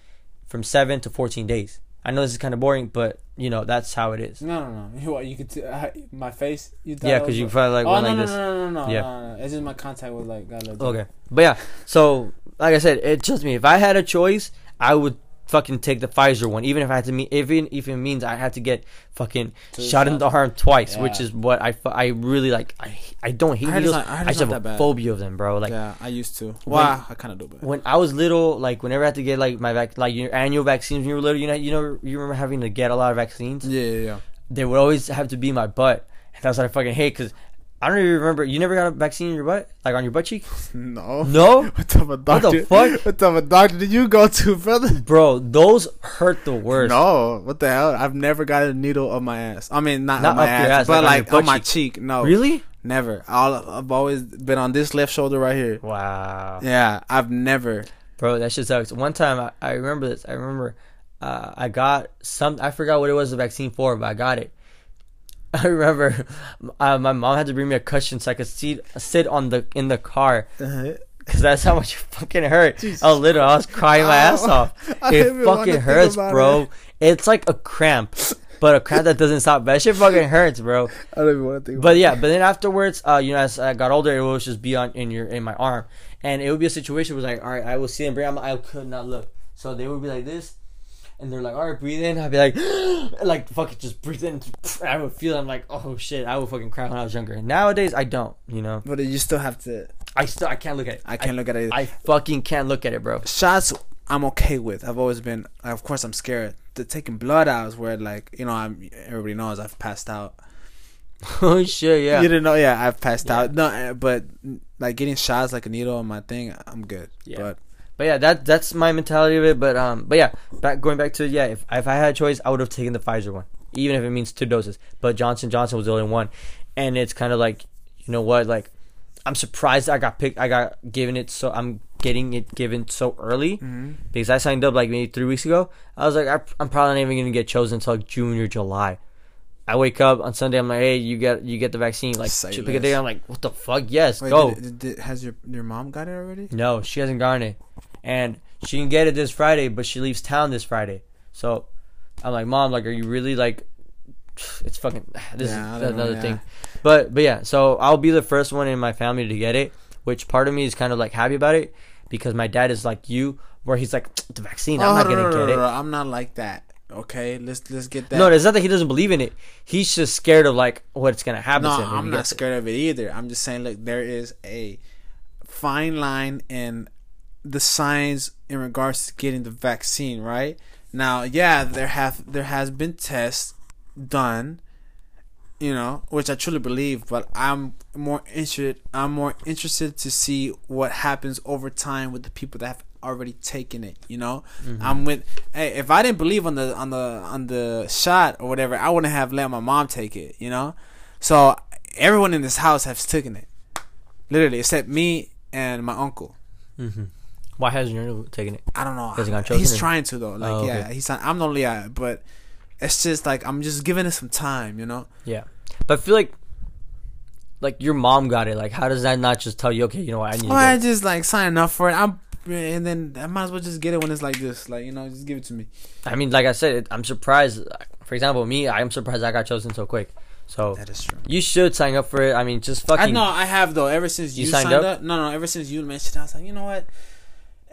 from seven to 14 days. I know this is kind of boring, but you know that's how it is. No, no, no. You, what, you could t- uh, my face. You Yeah, because you probably like oh went no, like no, this. no, no, no, no, Yeah. no, no. It's just my contact was like little. Okay, but yeah, so like I said, it just me. If I had a choice, I would fucking take the Pfizer one, even if I had to mean, even if it means I had to get fucking shot in the arm twice, which is what I, I really like. I I don't hate I needles. not- I I just have a bad. phobia of them, bro. Like yeah, I used to. When- Well, I kind of do, but when I was little, like whenever I had to get like my vac, like your annual vaccines when you were little, you know, you know, you remember having to get a lot of vaccines. yeah, yeah, yeah. They would always have to be my butt, and that's what I fucking hate because. I don't even remember. You never got a vaccine in your butt, like on your butt cheek. No. No, What type of What the fuck? What type of doctor did you go to, brother? bro, those hurt the worst. No, what the hell? I've never got a needle up my ass. I mean, not, Not my ass, ass, but like on like, your on my cheek. cheek. No, Really? never. All I've always been on this left shoulder right here. Wow. Yeah, I've never. Bro, that shit sucks. One time, I, I remember this. I remember uh, I got some. I forgot what it was the vaccine for, but I got it. I remember uh, my mom had to bring me a cushion so I could sit sit on the in the car because that's how much it fucking hurt. Jesus I little. I was crying my ass off. It fucking hurts, bro. it. It's like a cramp, but a cramp that doesn't stop. That shit fucking hurts, bro. I don't even want to think. But yeah, but then afterwards, uh, you know, as I got older, it would just be on in your in my arm, and it would be a situation where like, all right, I will see them bring. I could not look, so they would be like this, and they're like, all right, breathe in. I'd be like, like fucking just breathe in. I would feel. I'm like, oh shit, I would fucking cry when I was younger. Nowadays, I don't. You know, but you still have to. I still I can't look at it. I can't look at it. I fucking can't look at it, bro. shots I'm okay with. I've always been. Of course, I'm scared. The taking blood out is where like you know I'm. Everybody knows I've passed out. oh shit, yeah. You didn't know? Yeah, I've passed Yeah. out. No, uh, but like getting shots like a needle on my thing, I'm good. Yeah. But But yeah, that that's my mentality of it. But um, but yeah, back going back to yeah, if if I had a choice, I would have taken the Pfizer one, even if it means two doses. But Johnson Johnson was the only one, and it's kind of like, you know what, like, I'm surprised I got picked. I got given it, so I'm getting it given so early Mhm. because I signed up like maybe three weeks ago. I was like, I, I'm probably not even gonna get chosen until like June or July. I wake up on Sunday. I'm like, hey, you get you get the vaccine. Like, Say pick a day. I'm like, what the fuck? Yes, Wait, go. did, did, did- has your your mom got it already? No, she hasn't gotten it, and she can get it this Friday, but she leaves town this Friday. So I'm like, Mom, like, are you really like? It's fucking. This Yeah, is don't know, another yeah. thing, but but yeah. So I'll be the first one in my family to get it, which part of me is kind of like happy about it because my dad is like you, where he's like the vaccine. I'm oh, not Oh, no, gonna no, no, get it. no, I'm not like that. Okay, let's let's get that. No, it's not that he doesn't believe in it. He's just scared of like what's gonna happen No, to him. I'm not gets it. scared of it either. I'm just saying, look, there is a fine line in the signs in regards to getting the vaccine. Right now, yeah, there have there has been tests done, you know, which I truly believe. But I'm more interested. I'm more interested to see what happens over time with the people that have already taken it. You know, I'm with. Hey, if I didn't believe on the on the on the shot or whatever, I wouldn't have let my mom take it. You know, so everyone in this house has taken it, literally, except me and my uncle. Mm-hmm. Why hasn't your taken it? I don't know. Has he got chosen He's or- trying to though. Like Oh, okay. yeah, he's. Not, I'm the only guy, but it's just like I'm just giving it some time. You know. Yeah, but I feel like like your mom got it. Like, how does that not just tell you, okay, you know what, I need Well, to I just like sign up for it. I'm, and then I might as well just get it when it's like this. Like you know, just give it to me. I mean, like I said, I'm surprised. For example, me, I'm surprised I got chosen so quick. So That is true. you should sign up for it. I mean, just fucking. I know I have though. Ever since you, You signed, signed up? up? no, no. Ever since you mentioned, it, I was like, you know what?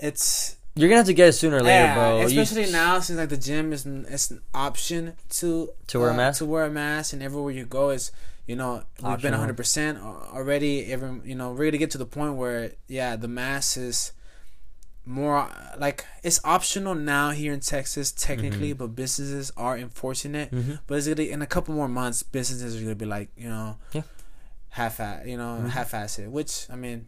It's You're gonna have to get it sooner or later, yeah, bro. You- especially now since like the gym is it's an option to To wear a uh, mask? To wear a mask, and everywhere you go is you know we've been 100 percent already. Every you know we're gonna get to the point where yeah the mask is more like it's optional now here in Texas technically, but businesses are enforcing it. Mhm. But it's gonna in a couple more months, businesses are gonna be like you know Yeah. half at you know Mhm. half ass it, which I mean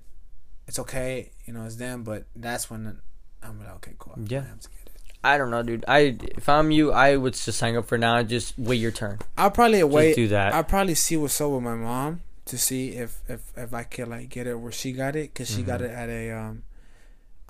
it's okay, you know it's them, but that's when I'm like okay cool. I'm Yeah. gonna have to get it. I don't know, dude. I if I'm you, I would just sign up for now. and Just wait your turn. I'll probably Just wait. do that. I'll probably see what's up with my mom to see if if if I can like get it where she got it because she got Mhm. it at a um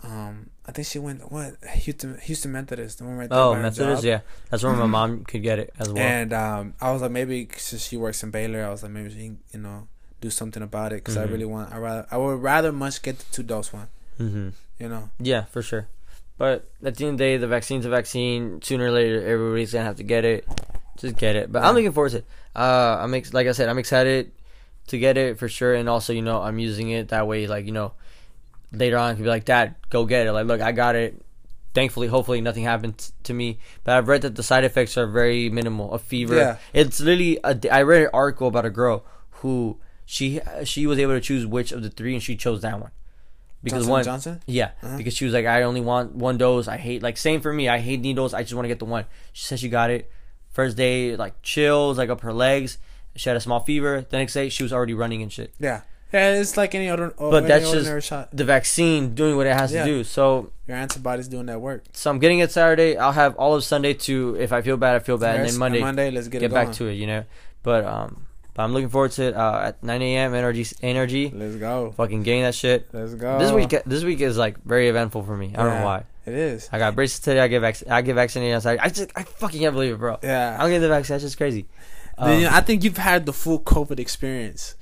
um I think she went what Houston Houston Methodist the one right there oh, Methodist, yeah, that's where my mom could get it as well. And um I was like maybe since she works in Baylor I was like maybe she can, you know do something about it because I Mhm. really want I rather I would rather much get the two dose one hmm you know Yeah, for sure. But at the end of the day, the vaccine's a vaccine. Sooner or later, everybody's gonna have to get it. Just get it. But I'm looking forward to it. Uh, I'm ex- like I said, I'm excited to get it for sure. And also, you know, I'm using it that way. Like you know, later on could be like, Dad, go get it. Like, look, I got it. Thankfully, hopefully, nothing happened t- to me. But I've read that the side effects are very minimal. A fever. Yeah. It's literally. A, I read an article about a girl who she she was able to choose which of the three, and she chose that one because Johnson one. Johnson. Yeah, Uh-huh. because she was like, I only want one dose. I hate like same for me. I hate needles. I just want to get the one. She said she got it. First day, like chills, like up her legs. She had a small fever. The next day, she was already running and shit. Yeah. Yeah, it's like any other. But any that's just shot. the vaccine doing what it has Yeah. to do. So, Your antibodies doing that work. so I'm getting it Saturday. I'll have all of Sunday to if I feel bad, I feel bad, and then Monday, Monday, let's get, get it back to it. You know, but um, but I'm looking forward to it. Uh, at 9 a.m. NRG, NRG, Let's go. fucking getting that shit. Let's go. This week, this week is like very eventful for me. I don't know why. It is. I got braces today. I get vac- I get vaccinated outside. I just I fucking can't believe it, bro. Yeah. don't get the vaccine. That's just crazy. Then, Um, I think you've had the full COVID experience.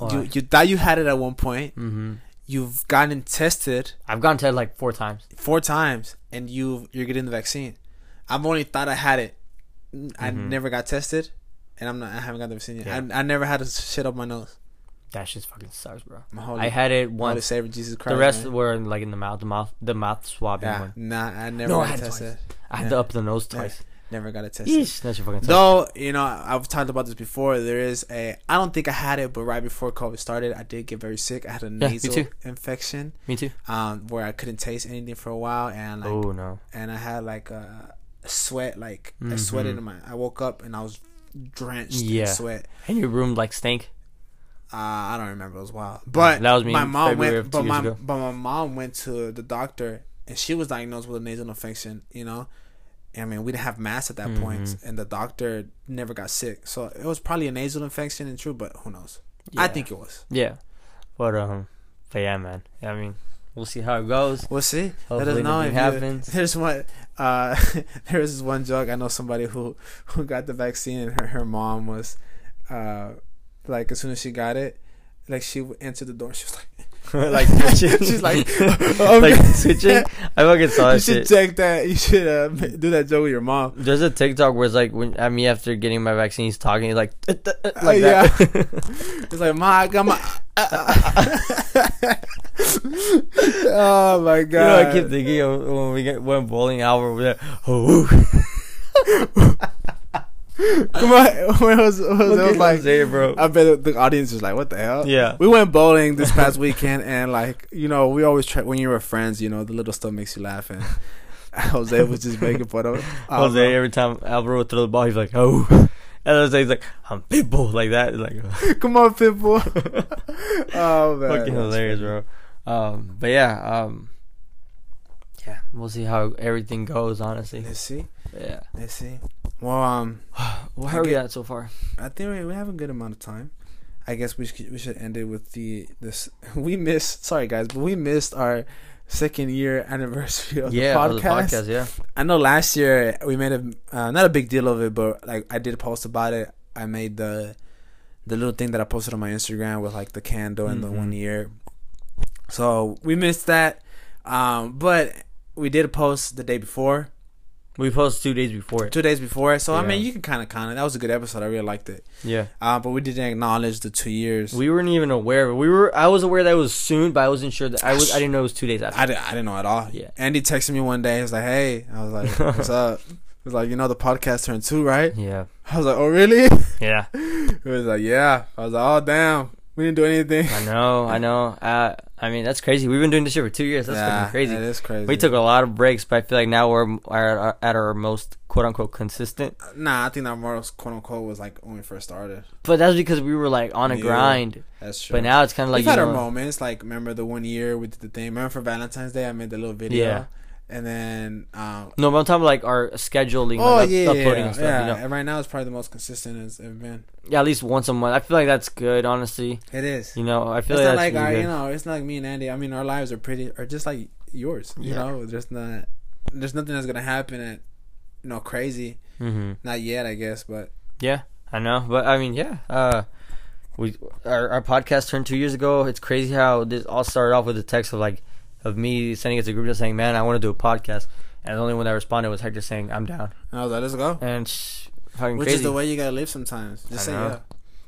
You you thought you had it at one point. Mhm. You've gotten tested I've gotten tested like four times. four times, and you you're getting the vaccine. I've only thought I had it. I Mhm. never got tested, and I'm not. I haven't got the vaccine yet. Yeah. I, I never had a shit up my nose. That shit fucking sucks, bro. Holy, I had it once. Savior Jesus Christ. The rest man. were in, like in the mouth, the mouth, the mouth swabbing yeah, one. nah, I never No, I had tested. I had Yeah. to up the nose Yeah. Never got it tested. Yeesh, that shit fucking. Though you know, I've talked about this before. There is a. I don't think I had it, but right before COVID started, I did get very sick. I had a me nasal infection, Me too. um, where I couldn't taste anything for a while, and like, oh no. and I had like a, a sweat, like I Mhm. sweated in my. I woke up and I was drenched Yeah. in sweat. And your room like stank. Uh, I don't remember. It was wild. But That was me My mom February went. But my ago. but my mom went to the doctor and she was diagnosed with a nasal infection. You know, I mean we didn't have masks at that point, Mhm. and the doctor never got sick. So it was probably a nasal infection and true, but who knows? I think it was. Yeah. But um, but yeah, man. I mean, we'll see how it goes. We'll see. Let us Hopefully know if you, happens. there's one. Uh, there's this one joke. I know somebody who who got the vaccine and her her mom was, uh, like as soon as she got it, like she entered the door. She was like, like switching. she's like, like switching. I fucking saw You that should shit. check that. You should uh, do that joke with your mom. There's a TikTok where it's like when at me after getting my vaccine, he's talking, he's like like Uh, yeah. that. It's like, ma, I got my. oh my you god! know, I keep thinking of when we get went bowling out over there. Oh, Come on, when was, was, like, there, bro. I bet the audience was like, "What the hell?" Yeah. we went bowling this past weekend, and like you know, we always try when you're with friends. You know, the little stuff makes you laugh, and Jose was just making fun of Jose every time Alvaro would throw the ball, he's like, oh. And Jose's like, I'm pitbull like that. It's like Come on, Pitbull. oh man, fucking hilarious, bro. Um, but yeah, um, yeah, we'll see how everything goes. Honestly, Let's see. yeah. Let's see. Well, um, Where I are we at so far? I think we, we have a good amount of time. I guess we should we should end it with the this. We missed. Sorry guys, but we missed our second year anniversary of yeah, the podcast. the podcast. Yeah, I know last year we made a uh, not a big deal of it, but like I did a post about it. I made the the little thing that I posted on my Instagram with like the candle and the Mhm. one year. So we missed that, um, but we did a post the day before, we posted two days before it. two days before. it. So I mean, you can kind of count it. That was a good episode. I really liked it. Yeah, Uh, but we didn't acknowledge the two years. we weren't even aware. of it. We were. I was aware that it was soon, but I wasn't sure that I was. I didn't know it was two days after. I, didn't, I didn't know at all. Yeah. Andy texted me one day. He was like, "Hey," I was like, "What's up?" He was like, "You know the podcast turned two, right?" yeah, I was like, "Oh, really?" yeah. He was like, "Yeah." I was like, "Oh, damn, we didn't do anything." I know, I know. Uh, I mean, that's crazy. We've been doing this shit for two years. That's yeah, fucking crazy. It is crazy. We took a lot of breaks, but I feel like now we're are at our, most quote unquote consistent. Uh, nah, I think that most quote unquote was like when we first started. But that's because we were like on a Yeah. grind. That's true. But now it's kind of like we've had know, our moments. Like, remember the one year we did the thing. Remember for Valentine's Day, I made the little video. Yeah. And then, um, No, but I'm talking about like our scheduling, oh like, up- yeah, uploading yeah, and stuff. yeah. You know, And right now it's probably the most consistent it's ever been. yeah, at least once a month. I feel like that's good, honestly. It is. You know, I feel it's like not that's like our, really you know, it's not like me and Andy. I mean, our lives are pretty, are just like yours. You Yeah. know, there's not, there's nothing that's gonna happen at, you know, crazy. Mm-hmm. Not yet, I guess, but Yeah, I know, but I mean, yeah. Uh, we our, our podcast turned two years ago. It's crazy how this all started off with a text of like of me sending it to a group just saying, "Man, I want to do a podcast," and the only one that responded was Hector saying, "I'm down," I was like, let's go. and sh- fucking Which crazy. is the way you gotta live sometimes. Just I say know. yeah.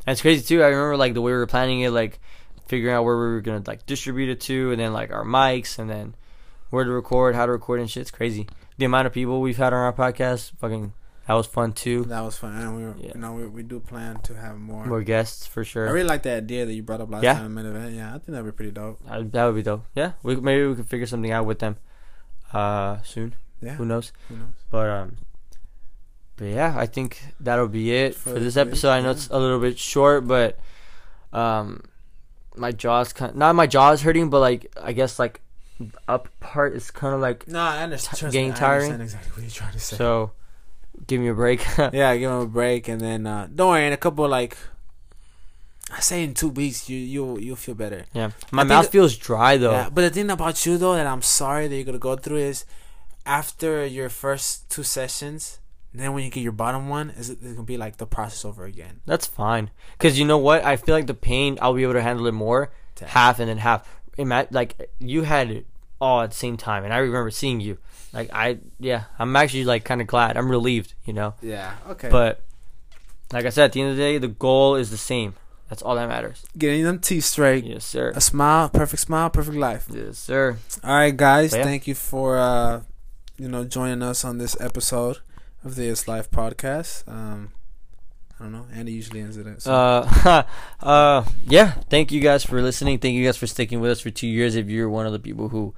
And it's crazy too. I remember like the way we were planning it, like figuring out where we were gonna like distribute it to, and then like our mics, and then where to record, how to record, and shit. It's crazy. The amount of people we've had on our podcast, fucking, that was fun too. That was fun. And we, were, Yeah. you know, we, we do plan to have more. More guests for sure. I really like that idea that you brought up last Yeah. time in the event. Yeah, I think that'd be pretty dope. That would be dope. Yeah, we maybe we could figure something out with them, uh, soon. Yeah. Who knows? Who knows? But um, but yeah, I think that'll be it for, For this this week, episode. I know yeah. it's a little bit short, but um, my jaw's kind not my jaw's hurting, but like I guess like up part is kind of like No, I understand. T- getting tiring? understand exactly what you're trying to say. so. Give me a break. yeah, give him a break, and then uh, don't worry. In a couple like, I say in two weeks, you you you'll feel better. yeah, my I mouth that- feels dry though. Yeah, but the thing about you though that I'm sorry that you're gonna go through is after your first two sessions, then when you get your bottom one, is it, it's gonna be like the process over again. That's fine. Cause you know what? I feel like the pain I'll be able to handle it more, Damn. half and then half. Ima- like you had it all at the same time, and I remember seeing you. Like I, yeah, I'm actually like kind of glad. I'm relieved, you know. Yeah. Okay. But like I said, at the end of the day, the goal is the same. That's all that matters. getting them teeth straight, Yes, sir. a smile, perfect smile, perfect life. Yes, sir. All right, guys. Yeah. Thank you for uh, you know joining us on this episode of the It's Life podcast. Um, I don't know. Andy usually ends it. So. Uh, uh, yeah. Thank you guys for listening. Thank you guys for sticking with us for two years. If you're one of the people who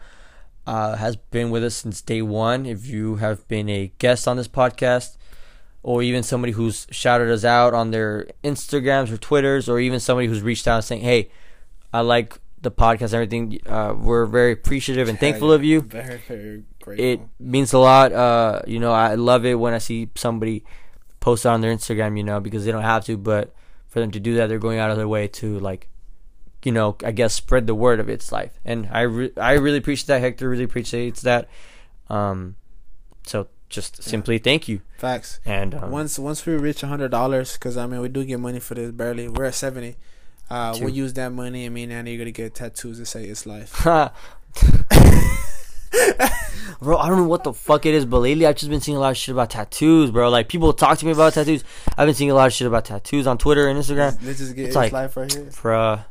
uh, has been with us since day one, if you have been a guest on this podcast, or even somebody who's shouted us out on their Instagrams or Twitters, or even somebody who's reached out saying, "Hey, I like the podcast, and everything." Uh, we're very appreciative and thankful yeah. of you. Very, very grateful. It means a lot. Uh, you know, I love it when I see somebody post it on their Instagram. You know, because they don't have to, but for them to do that, they're going out of their way to like, you know, I guess spread the word of its life. And I re- I really appreciate that. Hector really appreciates that. Um, so just simply thank you. Facts. And um, Once once we reach a hundred dollars, because I mean we do get money for this barely. We're at seventy. Uh, we'll use that money. I mean, Andy, you're gonna get tattoos that say "It's life." bro, I don't know what the fuck it is, but lately I've just been seeing a lot of shit about tattoos, bro. Like people talk to me about tattoos. I've been seeing a lot of shit about tattoos on Twitter and Instagram. Let's, let's just get It's "It's like- life" right here. Bruh,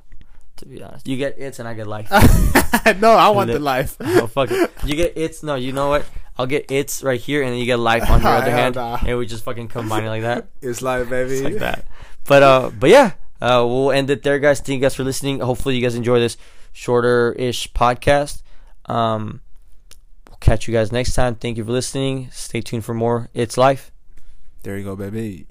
to be honest, you get its and I get life. no, I want the life. oh fuck it, you get its. No, you know what? I'll get its right here, and then you get life on your other hand, nah. and we just fucking combine it like that. It's life, baby. It's like that. But uh, but yeah, uh, we'll end it there, guys. Thank you guys for listening. Hopefully, you guys enjoy this shorter-ish podcast. Um, we'll catch you guys next time. Thank you for listening. Stay tuned for more. It's life. There you go, baby.